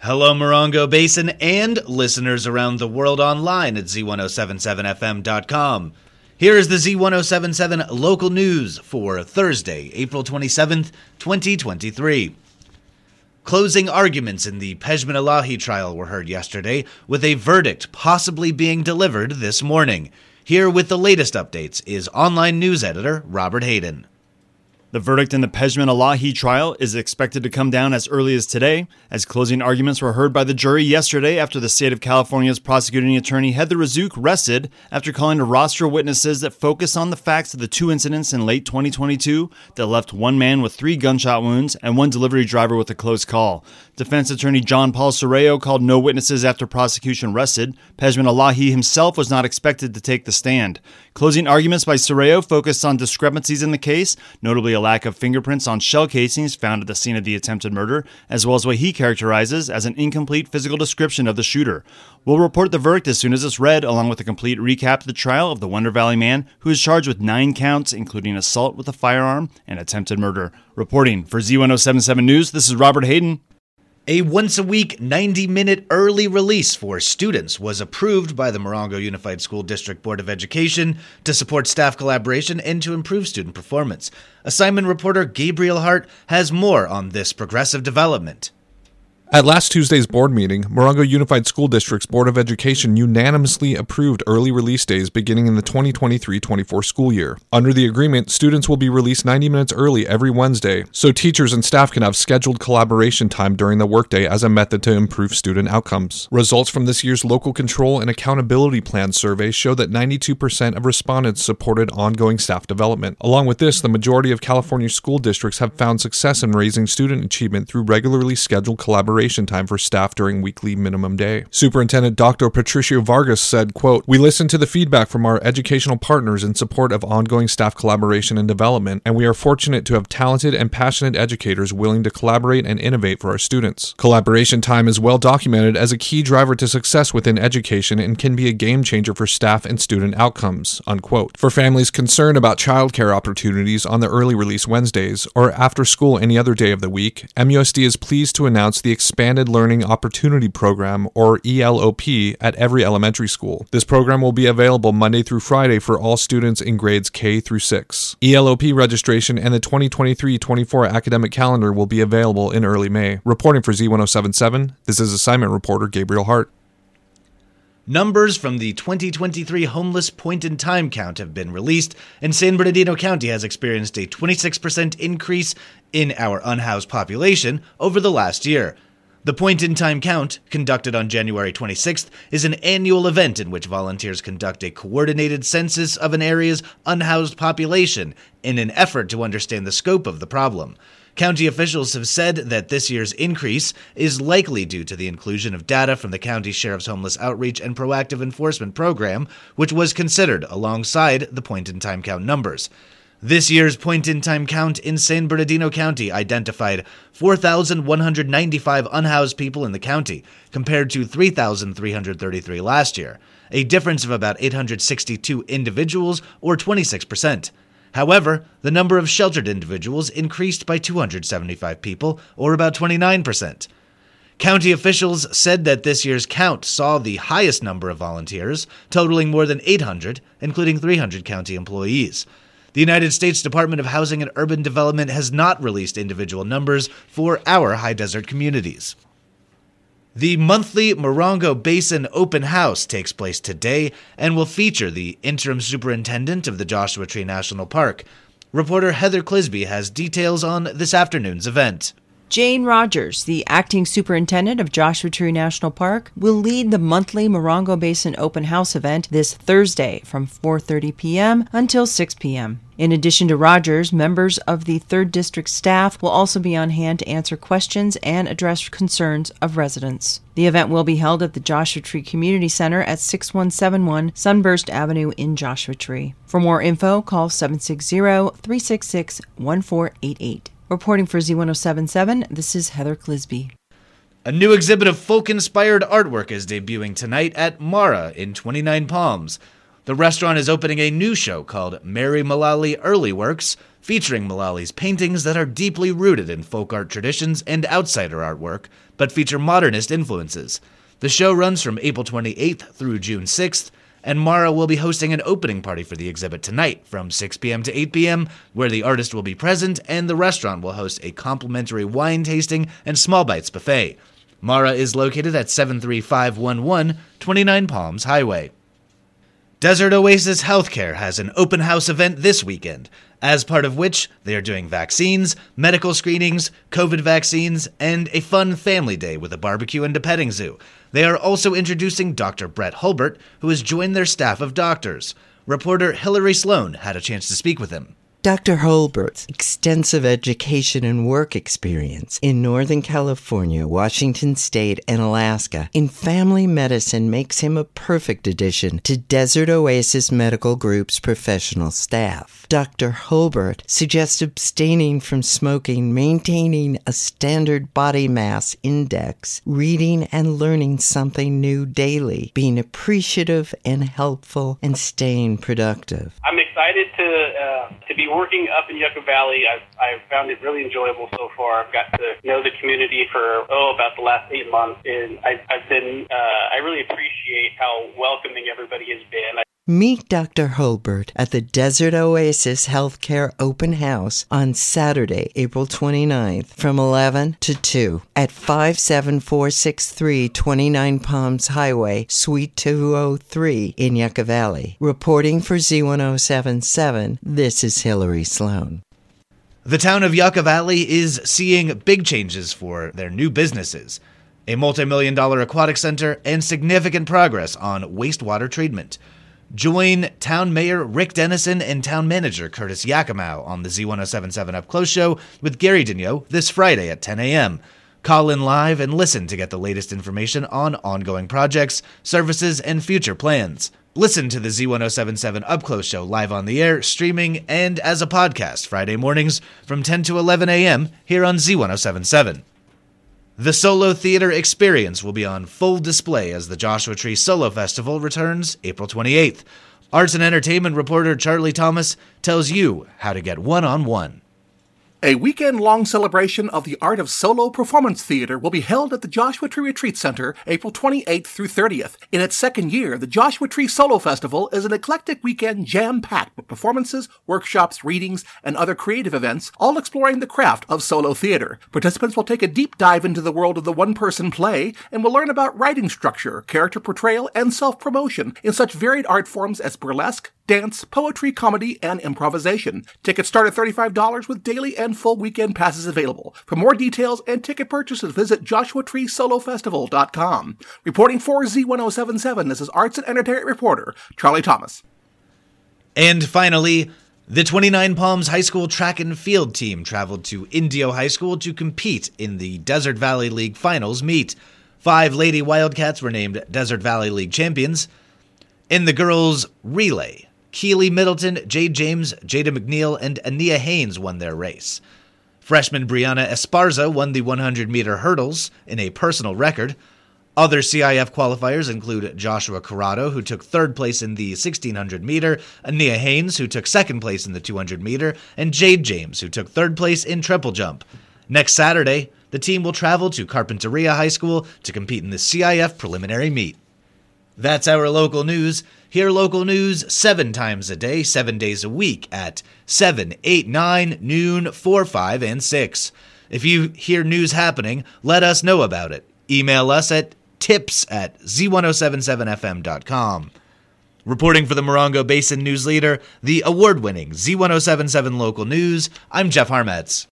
Hello, Morongo Basin and listeners around the world online at z1077fm.com. Here is the Z1077 local news for Thursday, April 27th, 2023. Closing arguments in the Pejman Elahi trial were heard yesterday, with a verdict possibly being delivered this morning. Here with the latest updates is online news editor Robert Hayden. The verdict in the Pejman Elahi trial is expected to come down as early as today, as closing arguments were heard by the jury yesterday after the state of California's prosecuting attorney Heather Razzouk rested after calling a roster of witnesses that focus on the facts of the two incidents in late 2022 that left one man with three gunshot wounds and one delivery driver with a close call. Defense attorney John Paul Cerrillo called no witnesses after prosecution rested. Pejman Elahi himself was not expected to take the stand. Closing arguments by Cerrillo focused on discrepancies in the case, notably a lack of fingerprints on shell casings found at the scene of the attempted murder, as well as what he characterizes as an incomplete physical description of the shooter. We'll report the verdict as soon as it's read, along with a complete recap of the trial of the Wonder Valley man who is charged with nine counts, including assault with a firearm and attempted murder. Reporting for Z1077 News, this is Robert Hayden. A once a week, 90 minute early release for students was approved by the Morongo Unified School District Board of Education to support staff collaboration and to improve student performance. Assignment reporter Gabriel Hart has more on this progressive development. At last Tuesday's board meeting, Morongo Unified School District's Board of Education unanimously approved early release days beginning in the 2023 24 school year. Under the agreement, students will be released 90 minutes early every Wednesday, so teachers and staff can have scheduled collaboration time during the workday as a method to improve student outcomes. Results from this year's Local Control and Accountability Plan survey show that 92% of respondents supported ongoing staff development. Along with this, the majority of California school districts have found success in raising student achievement through regularly scheduled collaboration preparation time for staff during weekly minimum day. Superintendent Dr. Patricio Vargas said, quote, We listen to the feedback from our educational partners in support of ongoing staff collaboration and development, and we are fortunate to have talented and passionate educators willing to collaborate and innovate for our students. Collaboration time is well documented as a key driver to success within education and can be a game changer for staff and student outcomes, unquote. For families concerned about childcare opportunities on the early release Wednesdays or after school any other day of the week, MUSD is pleased to announce the Expanded Learning Opportunity Program, or ELOP, at every elementary school. This program will be available Monday through Friday for all students in grades K through 6. ELOP registration and the 2023 24 academic calendar will be available in early May. Reporting for Z1077, this is assignment reporter Gabriel Hart. Numbers from the 2023 homeless point in time count have been released, and San Bernardino County has experienced a 26% increase in our unhoused population over the last year. The Point in Time Count, conducted on January 26th, is an annual event in which volunteers conduct a coordinated census of an area's unhoused population in an effort to understand the scope of the problem. County officials have said that this year's increase is likely due to the inclusion of data from the county sheriff's homeless outreach and proactive enforcement program, which was considered alongside the point in time count numbers. This year's point in time count in San Bernardino County identified 4,195 unhoused people in the county, compared to 3,333 last year, a difference of about 862 individuals, or 26%. However, the number of sheltered individuals increased by 275 people, or about 29%. County officials said that this year's count saw the highest number of volunteers, totaling more than 800, including 300 county employees. The United States Department of Housing and Urban Development has not released individual numbers for our high desert communities. The monthly Morongo Basin Open House takes place today and will feature the interim superintendent of the Joshua Tree National Park. Reporter Heather Clisby has details on this afternoon's event. Jane Rogers, the acting superintendent of Joshua Tree National Park, will lead the monthly Morongo Basin Open House event this Thursday from 4:30 p.m. until 6 p.m. In addition to Rogers, members of the 3rd District staff will also be on hand to answer questions and address concerns of residents. The event will be held at the Joshua Tree Community Center at 6171 Sunburst Avenue in Joshua Tree. For more info, call 760 366 1488. Reporting for Z1077, this is Heather Clisby. A new exhibit of folk inspired artwork is debuting tonight at Mara in 29 Palms. The restaurant is opening a new show called Mary Mullally Early Works, featuring Mullally's paintings that are deeply rooted in folk art traditions and outsider artwork, but feature modernist influences. The show runs from April 28th through June 6th, and Mara will be hosting an opening party for the exhibit tonight from 6 p.m. to 8 p.m., where the artist will be present and the restaurant will host a complimentary wine tasting and small bites buffet. Mara is located at 73511 29 Palms Highway. Desert Oasis Healthcare has an open house event this weekend, as part of which they are doing vaccines, medical screenings, COVID vaccines, and a fun family day with a barbecue and a petting zoo. They are also introducing Dr. Brett Hulbert, who has joined their staff of doctors. Reporter Hillary Sloan had a chance to speak with him. Dr. Hulbert's extensive education and work experience in Northern California, Washington State, and Alaska in family medicine makes him a perfect addition to Desert Oasis Medical Group's professional staff. Dr. Hulbert suggests abstaining from smoking, maintaining a standard body mass index, reading and learning something new daily, being appreciative and helpful, and staying productive. I'm excited to uh, to be working up in Yucca Valley. I've, I've found it really enjoyable so far. I've got to know the community for oh about the last eight months, and I, I've been uh, I really appreciate how welcoming everybody has been. Meet Dr. Hulbert at the Desert Oasis Healthcare Open House on Saturday, April 29th from 11 to 2 at 57463 29 Palms Highway, Suite 203 in Yucca Valley. Reporting for Z1077, this is Hillary Sloan. The town of Yucca Valley is seeing big changes for their new businesses a multi million dollar aquatic center and significant progress on wastewater treatment. Join Town Mayor Rick Dennison and Town Manager Curtis Yakimow on the Z1077 Up Close show with Gary Daigneault this Friday at 10 a.m. Call in live and listen to get the latest information on ongoing projects, services, and future plans. Listen to the Z1077 Up Close show live on the air, streaming, and as a podcast Friday mornings from 10 to 11 a.m. here on Z1077. The Solo Theater experience will be on full display as the Joshua Tree Solo Festival returns April 28th. Arts and entertainment reporter Charlie Thomas tells you how to get one on one. A weekend long celebration of the art of solo performance theater will be held at the Joshua Tree Retreat Center April 28th through 30th. In its second year, the Joshua Tree Solo Festival is an eclectic weekend jam packed with performances, workshops, readings, and other creative events, all exploring the craft of solo theater. Participants will take a deep dive into the world of the one person play and will learn about writing structure, character portrayal, and self promotion in such varied art forms as burlesque, dance, poetry, comedy, and improvisation. Tickets start at $35 with daily and full weekend passes available. For more details and ticket purchases, visit joshuatreesolofestival.com. Reporting for Z1077, this is arts and entertainment reporter Charlie Thomas. And finally, the 29 Palms High School track and field team traveled to Indio High School to compete in the Desert Valley League Finals meet. Five Lady Wildcats were named Desert Valley League champions. In the girls' relay, Keely Middleton, Jade James, Jada McNeil, and Ania Haynes won their race. Freshman Brianna Esparza won the 100 meter hurdles in a personal record. Other CIF qualifiers include Joshua Corrado, who took third place in the 1600 meter, Ania Haynes, who took second place in the 200 meter, and Jade James, who took third place in triple jump. Next Saturday, the team will travel to Carpinteria High School to compete in the CIF preliminary meet. That's our local news. Hear local news seven times a day, seven days a week at 7, 8, 9, noon, 4, 5, and 6. If you hear news happening, let us know about it. Email us at tips at z1077fm.com. Reporting for the Morongo Basin News Leader, the award winning Z1077 Local News, I'm Jeff Harmetz.